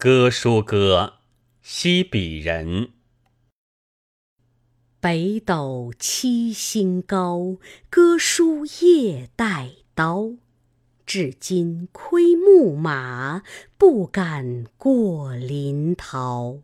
歌书歌，西鄙人。北斗七星高，歌书夜带刀。至今窥牧马，不敢过临洮。